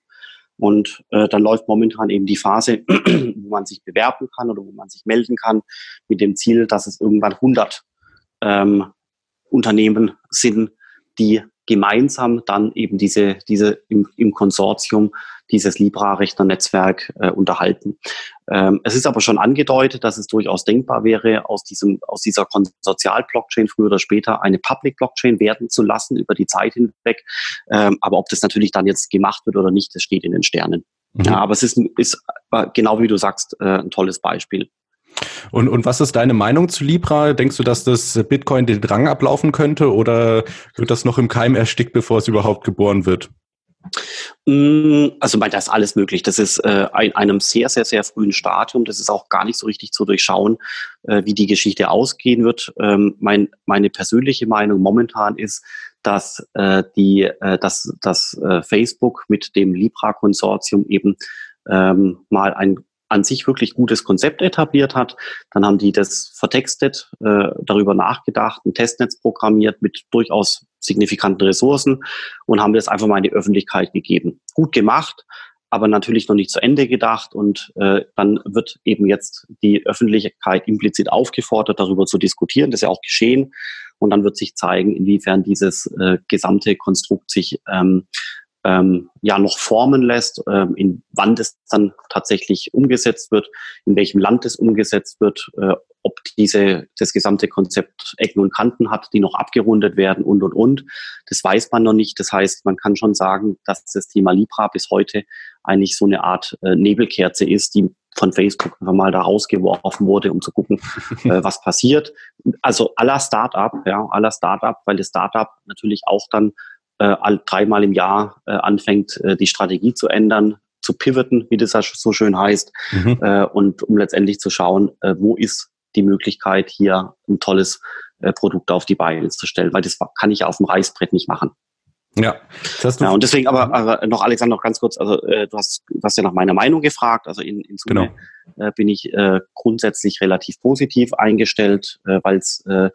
Und äh, dann läuft momentan eben die Phase, wo man sich bewerben kann oder wo man sich melden kann, mit dem Ziel, dass es irgendwann 100 ähm, Unternehmen sind, die gemeinsam dann eben diese, diese im, im Konsortium dieses Libra-Rechnernetzwerk äh, unterhalten. Ähm, es ist aber schon angedeutet, dass es durchaus denkbar wäre, aus, diesem, aus dieser Konsortial-Blockchain früher oder später eine Public-Blockchain werden zu lassen über die Zeit hinweg. Ähm, aber ob das natürlich dann jetzt gemacht wird oder nicht, das steht in den Sternen. Mhm. Ja, aber es ist, ist äh, genau wie du sagst, äh, ein tolles Beispiel. Und, und was ist deine Meinung zu Libra? Denkst du, dass das Bitcoin den Drang ablaufen könnte oder wird das noch im Keim erstickt, bevor es überhaupt geboren wird? Mm, also da ist alles möglich. Das ist äh, in einem sehr, sehr, sehr frühen Stadium. Das ist auch gar nicht so richtig zu durchschauen, äh, wie die Geschichte ausgehen wird. Ähm, mein, meine persönliche Meinung momentan ist, dass äh, die, äh, dass, dass äh, Facebook mit dem Libra-Konsortium eben ähm, mal ein an sich wirklich gutes Konzept etabliert hat. Dann haben die das vertextet, äh, darüber nachgedacht, ein Testnetz programmiert mit durchaus signifikanten Ressourcen und haben das einfach mal in die Öffentlichkeit gegeben. Gut gemacht, aber natürlich noch nicht zu Ende gedacht und äh, dann wird eben jetzt die Öffentlichkeit implizit aufgefordert, darüber zu diskutieren. Das ist ja auch geschehen und dann wird sich zeigen, inwiefern dieses äh, gesamte Konstrukt sich ähm, ähm, ja noch formen lässt, ähm, in wann das dann tatsächlich umgesetzt wird, in welchem Land es umgesetzt wird, äh, ob diese das gesamte Konzept Ecken und Kanten hat, die noch abgerundet werden und und und. Das weiß man noch nicht. Das heißt, man kann schon sagen, dass das Thema Libra bis heute eigentlich so eine Art äh, Nebelkerze ist, die von Facebook einfach mal da rausgeworfen wurde, um zu gucken, äh, was passiert. Also aller Startup, ja, aller Startup, weil das Startup natürlich auch dann äh, dreimal im Jahr äh, anfängt, äh, die Strategie zu ändern, zu pivoten, wie das so schön heißt, mhm. äh, und um letztendlich zu schauen, äh, wo ist die Möglichkeit, hier ein tolles äh, Produkt auf die Beine zu stellen, weil das kann ich auf dem Reißbrett nicht machen. Ja, das ja, und deswegen aber, aber noch Alexander noch ganz kurz, also äh, du, hast, du hast ja nach meiner Meinung gefragt, also in, in Summe genau. äh, bin ich äh, grundsätzlich relativ positiv eingestellt, äh, weil es äh,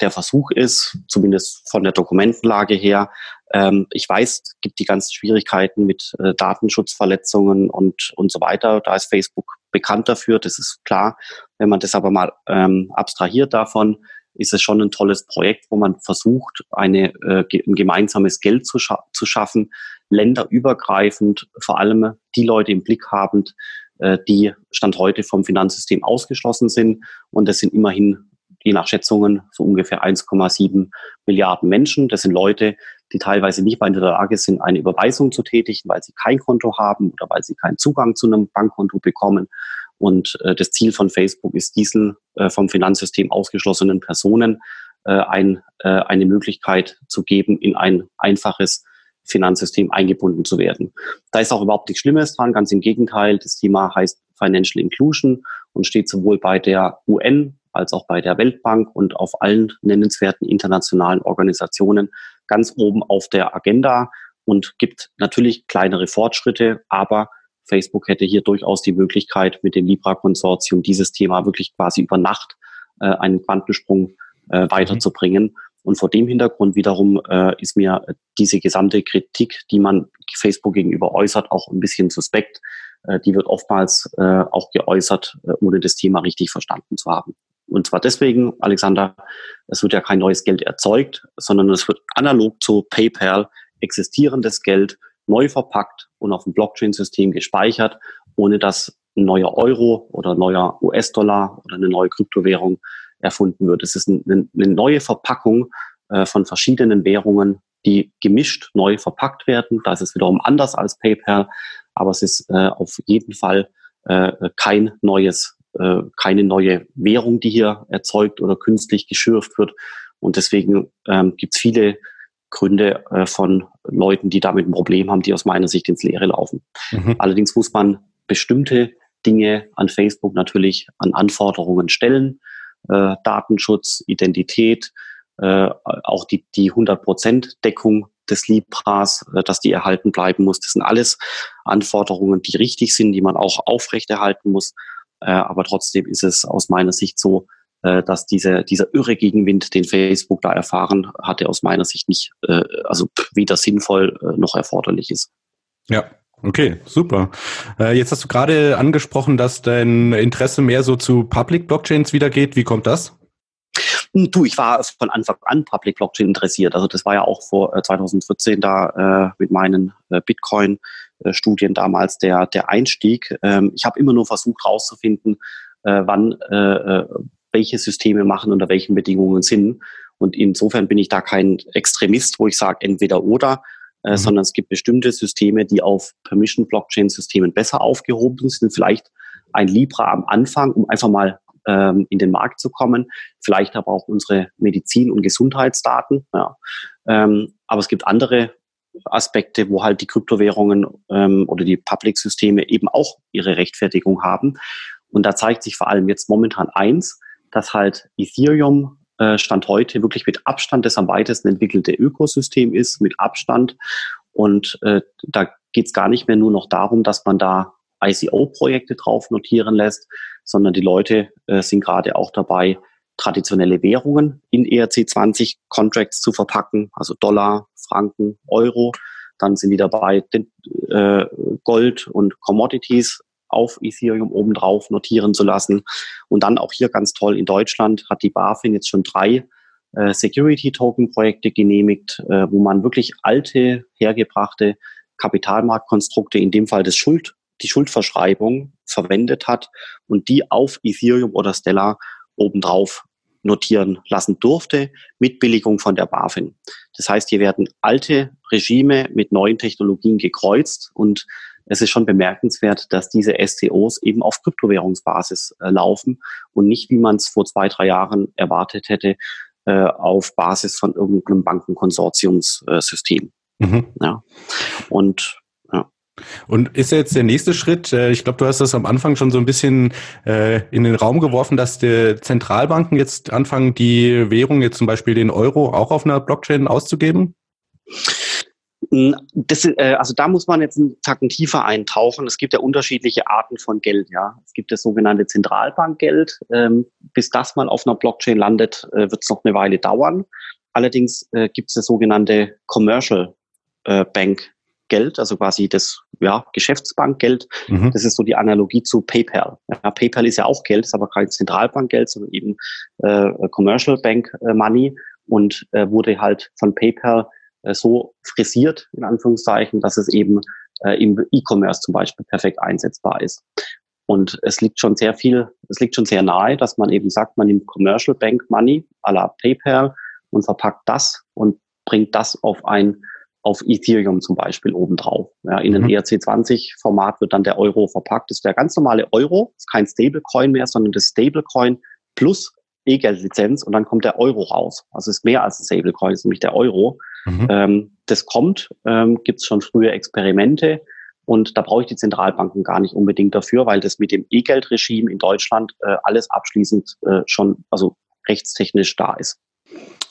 der Versuch ist, zumindest von der Dokumentenlage her. Ähm, ich weiß, es gibt die ganzen Schwierigkeiten mit äh, Datenschutzverletzungen und, und so weiter. Da ist Facebook bekannt dafür, das ist klar. Wenn man das aber mal ähm, abstrahiert davon, ist es schon ein tolles Projekt, wo man versucht, eine, äh, ein gemeinsames Geld zu, scha zu schaffen, länderübergreifend, vor allem die Leute im Blick habend, äh, die Stand heute vom Finanzsystem ausgeschlossen sind. Und das sind immerhin je nach Schätzungen so ungefähr 1,7 Milliarden Menschen. Das sind Leute, die teilweise nicht mal in der Lage sind, eine Überweisung zu tätigen, weil sie kein Konto haben oder weil sie keinen Zugang zu einem Bankkonto bekommen. Und äh, das Ziel von Facebook ist, diesen äh, vom Finanzsystem ausgeschlossenen Personen äh, ein, äh, eine Möglichkeit zu geben, in ein einfaches Finanzsystem eingebunden zu werden. Da ist auch überhaupt nichts Schlimmes dran, ganz im Gegenteil. Das Thema heißt Financial Inclusion und steht sowohl bei der UN als auch bei der Weltbank und auf allen nennenswerten internationalen Organisationen ganz oben auf der Agenda und gibt natürlich kleinere Fortschritte, aber Facebook hätte hier durchaus die Möglichkeit, mit dem Libra-Konsortium dieses Thema wirklich quasi über Nacht äh, einen Quantensprung äh, weiterzubringen. Mhm. Und vor dem Hintergrund wiederum äh, ist mir diese gesamte Kritik, die man Facebook gegenüber äußert, auch ein bisschen suspekt. Äh, die wird oftmals äh, auch geäußert, äh, ohne das Thema richtig verstanden zu haben. Und zwar deswegen, Alexander, es wird ja kein neues Geld erzeugt, sondern es wird analog zu PayPal existierendes Geld neu verpackt und auf dem Blockchain-System gespeichert, ohne dass ein neuer Euro oder neuer US-Dollar oder eine neue Kryptowährung erfunden wird. Es ist eine, eine neue Verpackung äh, von verschiedenen Währungen, die gemischt neu verpackt werden. Da ist es wiederum anders als PayPal, aber es ist äh, auf jeden Fall äh, kein neues äh, keine neue Währung, die hier erzeugt oder künstlich geschürft wird. Und deswegen ähm, gibt es viele Gründe äh, von Leuten, die damit ein Problem haben, die aus meiner Sicht ins Leere laufen. Mhm. Allerdings muss man bestimmte Dinge an Facebook natürlich an Anforderungen stellen. Äh, Datenschutz, Identität, äh, auch die, die 100% Deckung des Libras, äh, dass die erhalten bleiben muss. Das sind alles Anforderungen, die richtig sind, die man auch aufrechterhalten muss. Äh, aber trotzdem ist es aus meiner Sicht so, äh, dass diese, dieser irre Gegenwind, den Facebook da erfahren hatte, aus meiner Sicht nicht, äh, also weder sinnvoll noch erforderlich ist. Ja, Okay, super. jetzt hast du gerade angesprochen, dass dein Interesse mehr so zu Public Blockchains wieder geht. Wie kommt das? Hm, du, ich war von Anfang an Public Blockchain interessiert. Also das war ja auch vor 2014 da äh, mit meinen äh, Bitcoin äh, Studien damals der, der Einstieg. Ähm, ich habe immer nur versucht herauszufinden, äh, wann äh, welche Systeme machen unter welchen Bedingungen Sinn. Und insofern bin ich da kein Extremist, wo ich sage entweder oder, mhm. sondern es gibt bestimmte Systeme, die auf Permission Blockchain Systemen besser aufgehoben sind. Vielleicht ein Libra am Anfang, um einfach mal ähm, in den Markt zu kommen. Vielleicht aber auch unsere Medizin- und Gesundheitsdaten. Ja. Ähm, aber es gibt andere Aspekte, wo halt die Kryptowährungen ähm, oder die Public-Systeme eben auch ihre Rechtfertigung haben. Und da zeigt sich vor allem jetzt momentan eins, dass halt Ethereum äh, Stand heute wirklich mit Abstand das am weitesten entwickelte Ökosystem ist, mit Abstand. Und äh, da geht es gar nicht mehr nur noch darum, dass man da ICO-Projekte drauf notieren lässt, sondern die Leute äh, sind gerade auch dabei, traditionelle Währungen in ERC20 Contracts zu verpacken, also Dollar, Franken, Euro. Dann sind die dabei, äh, Gold und Commodities auf Ethereum obendrauf notieren zu lassen. Und dann auch hier ganz toll in Deutschland hat die BaFin jetzt schon drei äh, Security-Token-Projekte genehmigt, äh, wo man wirklich alte, hergebrachte Kapitalmarktkonstrukte, in dem Fall das Schuld, die Schuldverschreibung, verwendet hat und die auf Ethereum oder Stellar obendrauf notieren lassen durfte, mit Billigung von der BaFin. Das heißt, hier werden alte Regime mit neuen Technologien gekreuzt und es ist schon bemerkenswert, dass diese STOs eben auf Kryptowährungsbasis äh, laufen und nicht, wie man es vor zwei, drei Jahren erwartet hätte, äh, auf Basis von irgendeinem Bankenkonsortiumssystem. Mhm. Ja. Und und ist jetzt der nächste Schritt, äh, ich glaube, du hast das am Anfang schon so ein bisschen äh, in den Raum geworfen, dass die Zentralbanken jetzt anfangen, die Währung, jetzt zum Beispiel den Euro, auch auf einer Blockchain auszugeben? Das, äh, also da muss man jetzt einen Tacken tiefer eintauchen. Es gibt ja unterschiedliche Arten von Geld. Ja, es gibt das sogenannte Zentralbankgeld. Ähm, bis das mal auf einer Blockchain landet, wird es noch eine Weile dauern. Allerdings gibt es das sogenannte Commercial Bank Geld, also quasi das ja, Geschäftsbankgeld. Mhm. Das ist so die Analogie zu PayPal. Ja, PayPal ist ja auch Geld, ist aber kein Zentralbankgeld, sondern eben äh, Commercial Bank äh, Money und äh, wurde halt von PayPal äh, so frisiert, in Anführungszeichen, dass es eben äh, im E-Commerce zum Beispiel perfekt einsetzbar ist. Und es liegt schon sehr viel, es liegt schon sehr nahe, dass man eben sagt, man nimmt Commercial Bank Money à la PayPal und verpackt das und bringt das auf ein auf Ethereum zum Beispiel obendrauf. Ja, in mhm. ERC20-Format wird dann der Euro verpackt. Das ist der ganz normale Euro, ist kein Stablecoin mehr, sondern das Stablecoin plus E-Geld-Lizenz und dann kommt der Euro raus. Also ist mehr als ein Stablecoin, ist nämlich der Euro. Mhm. Ähm, das kommt, ähm, gibt es schon frühe Experimente und da brauche ich die Zentralbanken gar nicht unbedingt dafür, weil das mit dem E-Geld-Regime in Deutschland äh, alles abschließend äh, schon, also rechtstechnisch da ist.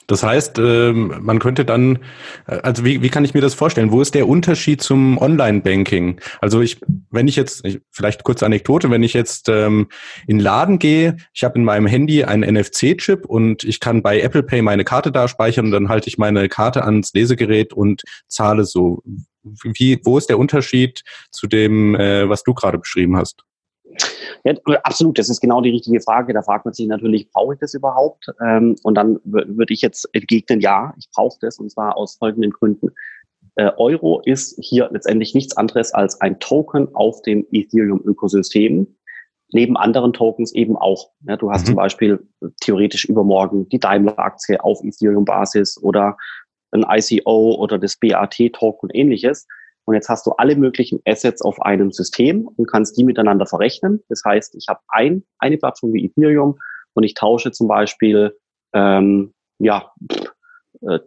Das heißt, ähm, man könnte dann, äh, also wie, wie kann ich mir das vorstellen? Wo ist der Unterschied zum Online-Banking? Also ich, wenn ich jetzt, vielleicht kurze Anekdote, wenn ich jetzt ähm, in den Laden gehe, ich habe in meinem Handy einen NFC-Chip und ich kann bei Apple Pay meine Karte da speichern und dann halte ich meine Karte ans Lesegerät und zahle so. Wie, wo ist der Unterschied zu dem, äh, was du gerade beschrieben hast? Ja, absolut, das ist genau die richtige Frage. Da fragt man sich natürlich, brauche ich das überhaupt? Ähm, und dann würde ich jetzt entgegnen, ja, ich brauche das und zwar aus folgenden Gründen. Äh, Euro ist hier letztendlich nichts anderes als ein Token auf dem Ethereum-Ökosystem. Neben anderen Tokens eben auch. Du hast mhm. zum Beispiel theoretisch übermorgen die Daimler-Aktie auf Ethereum-Basis oder ein ICO oder das BAT-Token und ähnliches. Und jetzt hast du alle möglichen Assets auf einem System und kannst die miteinander verrechnen. Das heißt, ich habe ein, eine Plattform wie Ethereum und ich tausche zum Beispiel ähm, ja, äh,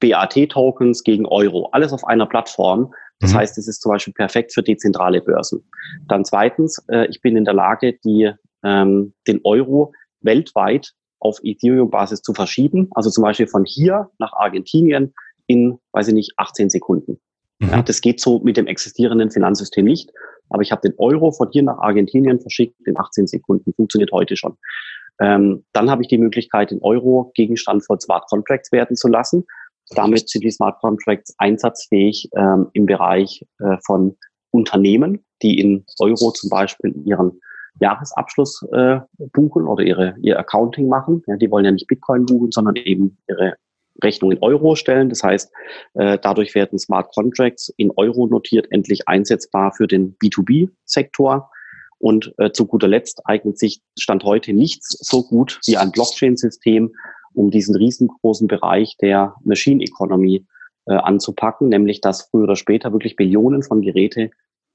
BAT-Tokens gegen Euro. Alles auf einer Plattform. Das mhm. heißt, es ist zum Beispiel perfekt für dezentrale Börsen. Dann zweitens, äh, ich bin in der Lage, die, ähm, den Euro weltweit auf Ethereum-Basis zu verschieben. Also zum Beispiel von hier nach Argentinien in, weiß ich nicht, 18 Sekunden. Mhm. Ja, das geht so mit dem existierenden Finanzsystem nicht. Aber ich habe den Euro von hier nach Argentinien verschickt in 18 Sekunden. Funktioniert heute schon. Ähm, dann habe ich die Möglichkeit, den Euro Gegenstand von Smart Contracts werden zu lassen. Damit sind die Smart Contracts einsatzfähig ähm, im Bereich äh, von Unternehmen, die in Euro zum Beispiel ihren Jahresabschluss äh, buchen oder ihre, ihr Accounting machen. Ja, die wollen ja nicht Bitcoin buchen, sondern eben ihre Rechnung in Euro stellen. Das heißt, äh, dadurch werden Smart Contracts in Euro notiert endlich einsetzbar für den B2B-Sektor. Und äh, zu guter Letzt eignet sich Stand heute nichts so gut wie ein Blockchain-System, um diesen riesengroßen Bereich der Machine Economy äh, anzupacken, nämlich dass früher oder später wirklich Billionen von Geräte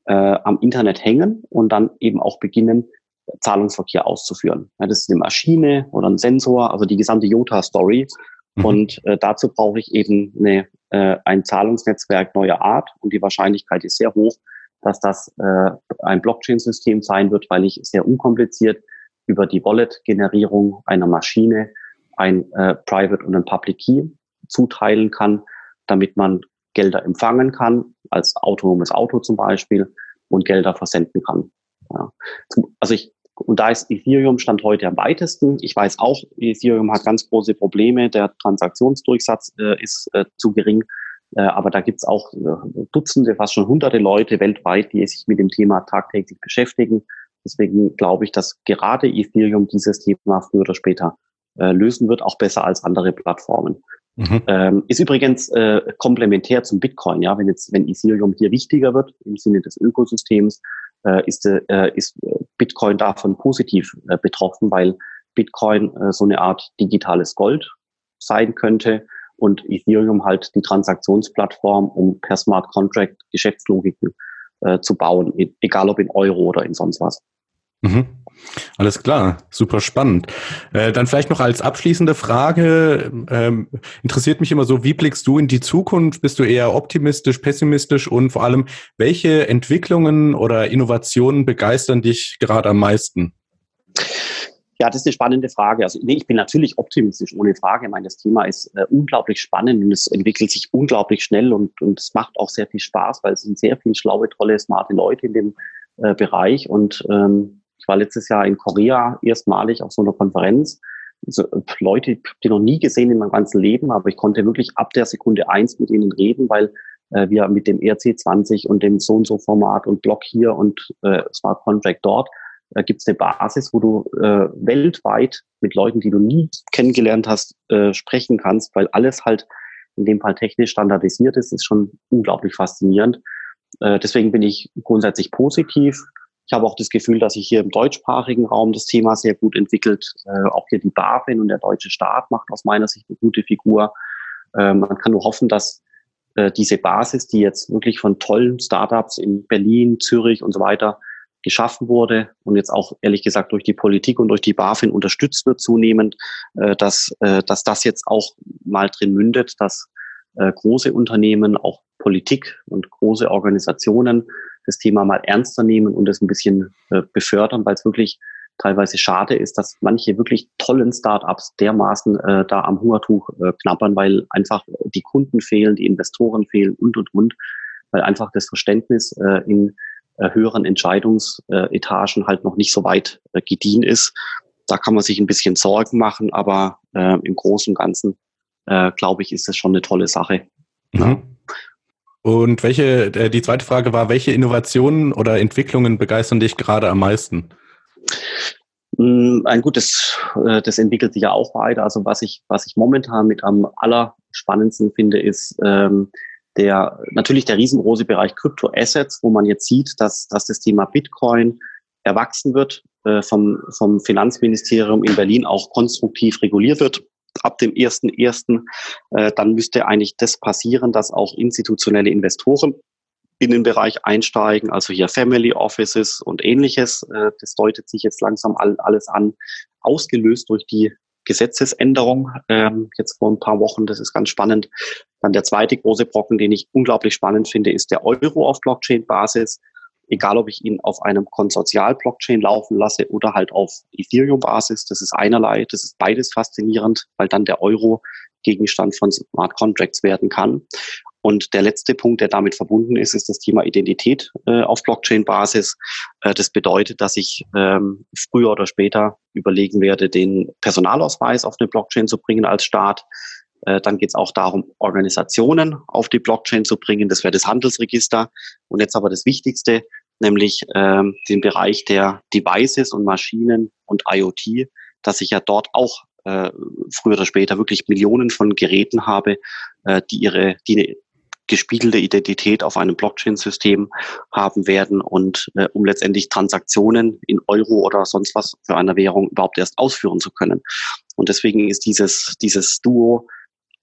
äh, am Internet hängen und dann eben auch beginnen, Zahlungsverkehr auszuführen. Ja, das ist eine Maschine oder ein Sensor, also die gesamte Jota-Story. Mhm. Und äh, dazu brauche ich eben eine äh, ein Zahlungsnetzwerk neuer Art und die Wahrscheinlichkeit ist sehr hoch, dass das äh, ein Blockchain-System sein wird, weil ich sehr unkompliziert über die Wallet-Generierung einer Maschine ein äh, Private und ein Public Key zuteilen kann, damit man Gelder empfangen kann, als autonomes Auto zum Beispiel, und Gelder versenden kann. Ja. Also ich, und da ist Ethereum Stand heute am weitesten. Ich weiß auch, Ethereum hat ganz große Probleme. Der Transaktionsdurchsatz äh, ist äh, zu gering. Äh, aber da gibt's auch äh, Dutzende, fast schon hunderte Leute weltweit, die sich mit dem Thema tagtäglich beschäftigen. Deswegen glaube ich, dass gerade Ethereum dieses Thema früher oder später äh, lösen wird, auch besser als andere Plattformen. Mhm. Ähm, ist übrigens äh, komplementär zum Bitcoin. Ja, wenn jetzt, wenn Ethereum hier wichtiger wird im Sinne des Ökosystems, äh, ist, äh, ist Bitcoin davon positiv äh, betroffen, weil Bitcoin äh, so eine Art digitales Gold sein könnte und Ethereum halt die Transaktionsplattform, um per Smart Contract Geschäftslogiken äh, zu bauen, e-, egal ob in Euro oder in sonst was. Mhm. Alles klar, super spannend. Äh, dann vielleicht noch als abschließende Frage, ähm, interessiert mich immer so, wie blickst du in die Zukunft? Bist du eher optimistisch, pessimistisch und vor allem, welche Entwicklungen oder Innovationen begeistern dich gerade am meisten? Ja, das ist eine spannende Frage. Also nee, ich bin natürlich optimistisch, ohne Frage. Ich meine, das Thema ist äh, unglaublich spannend und es entwickelt sich unglaublich schnell und, und es macht auch sehr viel Spaß, weil es sind sehr viele schlaue, tolle, smarte Leute in dem äh, Bereich und ähm, ich war letztes Jahr in Korea erstmalig auf so einer Konferenz. Also Leute, die noch nie gesehen in meinem ganzen Leben, aber ich konnte wirklich ab der Sekunde eins mit ihnen reden, weil äh, wir mit dem ERC20 und dem so und so Format und Blog hier und äh, Smart Contract dort äh, gibt es eine Basis, wo du äh, weltweit mit Leuten, die du nie kennengelernt hast, äh, sprechen kannst, weil alles halt in dem Fall technisch standardisiert ist, ist schon unglaublich faszinierend. Äh, deswegen bin ich grundsätzlich positiv. Ich habe auch das Gefühl, dass sich hier im deutschsprachigen Raum das Thema sehr gut entwickelt. Äh, auch hier die BaFin und der deutsche Staat macht aus meiner Sicht eine gute Figur. Äh, man kann nur hoffen, dass äh, diese Basis, die jetzt wirklich von tollen Startups in Berlin, Zürich und so weiter geschaffen wurde und jetzt auch ehrlich gesagt durch die Politik und durch die BaFin unterstützt wird zunehmend, äh, dass, äh, dass das jetzt auch mal drin mündet, dass äh, große Unternehmen, auch Politik und große Organisationen das Thema mal ernster nehmen und es ein bisschen äh, befördern, weil es wirklich teilweise schade ist, dass manche wirklich tollen Startups dermaßen äh, da am Hungertuch äh, knabbern, weil einfach die Kunden fehlen, die Investoren fehlen und und und, weil einfach das Verständnis äh, in äh, höheren Entscheidungsetagen halt noch nicht so weit äh, gediehen ist. Da kann man sich ein bisschen Sorgen machen, aber im Großen und Ganzen äh, glaube ich, ist das schon eine tolle Sache. Mhm. Und welche, äh, die zweite Frage war, welche Innovationen oder Entwicklungen begeistern dich gerade am meisten? Mm, ein gutes, äh, das entwickelt sich ja auch weiter. Also was ich, was ich momentan mit am allerspannendsten finde, ist ähm, der natürlich der riesengroße Bereich Kryptoassets, wo man jetzt sieht, dass, dass das Thema Bitcoin erwachsen wird, äh, vom, vom Finanzministerium in Berlin auch konstruktiv reguliert wird ab dem 1.1., äh, dann müsste eigentlich das passieren, dass auch institutionelle Investoren in den Bereich einsteigen, also hier Family Offices und ähnliches. Äh, das deutet sich jetzt langsam all, alles an, ausgelöst durch die Gesetzesänderung ähm, jetzt vor ein paar Wochen. Das ist ganz spannend. Dann der zweite große Brocken, den ich unglaublich spannend finde, ist der Euro auf Blockchain-Basis egal ob ich ihn auf einem Konsortial-Blockchain laufen lasse oder halt auf Ethereum-Basis. Das ist einerlei, das ist beides faszinierend, weil dann der Euro Gegenstand von Smart Contracts werden kann. Und der letzte Punkt, der damit verbunden ist, ist das Thema Identität äh, auf Blockchain-Basis. Äh, das bedeutet, dass ich ähm, früher oder später überlegen werde, den Personalausweis auf eine Blockchain zu bringen als Staat. Äh, dann geht es auch darum, Organisationen auf die Blockchain zu bringen. Das wäre das Handelsregister. Und jetzt aber das Wichtigste, nämlich ähm, den Bereich der Devices und Maschinen und IoT, dass ich ja dort auch äh, früher oder später wirklich Millionen von Geräten habe, äh, die ihre die eine gespiegelte Identität auf einem Blockchain-System haben werden und äh, um letztendlich Transaktionen in Euro oder sonst was für eine Währung überhaupt erst ausführen zu können. Und deswegen ist dieses, dieses Duo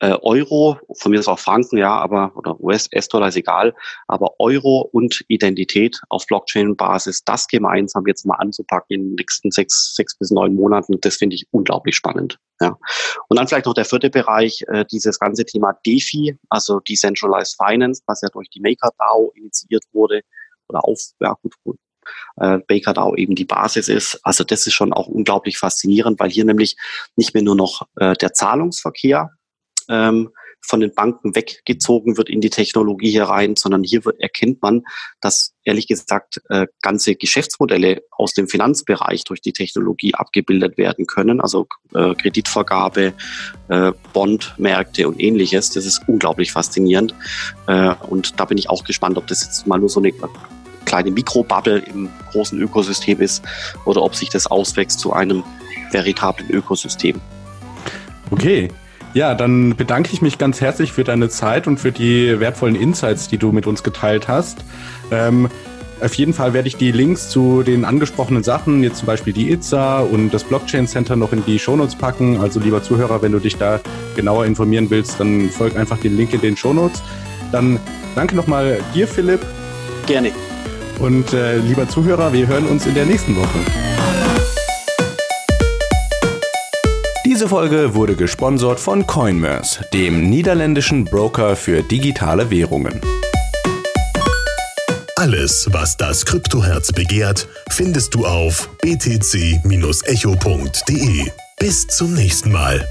äh, Euro, von mir ist auch Franken, ja, aber oder US-Dollar ist egal, aber Euro und Identität auf Blockchain-Basis, das gemeinsam jetzt mal anzupacken in den nächsten sechs, sechs bis neun Monaten, das finde ich unglaublich spannend. Ja. Und dann vielleicht noch der vierte Bereich, äh, dieses ganze Thema DeFi, also Decentralized Finance, was ja durch die MakerDAO initiiert wurde oder auf, ja gut, gut äh, MakerDAO eben die Basis ist. Also das ist schon auch unglaublich faszinierend, weil hier nämlich nicht mehr nur noch äh, der Zahlungsverkehr ähm, von den Banken weggezogen wird in die Technologie hier sondern hier wird, erkennt man, dass ehrlich gesagt äh, ganze Geschäftsmodelle aus dem Finanzbereich durch die Technologie abgebildet werden können, also äh, Kreditvergabe, äh, Bondmärkte und ähnliches. Das ist unglaublich faszinierend äh, und da bin ich auch gespannt, ob das jetzt mal nur so eine kleine Mikrobubble im großen Ökosystem ist oder ob sich das auswächst zu einem veritablen Ökosystem. Okay, ja, dann bedanke ich mich ganz herzlich für deine Zeit und für die wertvollen Insights, die du mit uns geteilt hast. Ähm, auf jeden Fall werde ich die Links zu den angesprochenen Sachen, jetzt zum Beispiel die ITSA und das Blockchain Center noch in die Shownotes packen. Also lieber Zuhörer, wenn du dich da genauer informieren willst, dann folg einfach den Link in den Shownotes. Dann danke nochmal dir, Philipp. Gerne. Und äh, lieber Zuhörer, wir hören uns in der nächsten Woche. Diese Folge wurde gesponsert von Coinmerse, dem niederländischen Broker für digitale Währungen. Alles, was das Kryptoherz begehrt, findest du auf btc-echo.de. Bis zum nächsten Mal.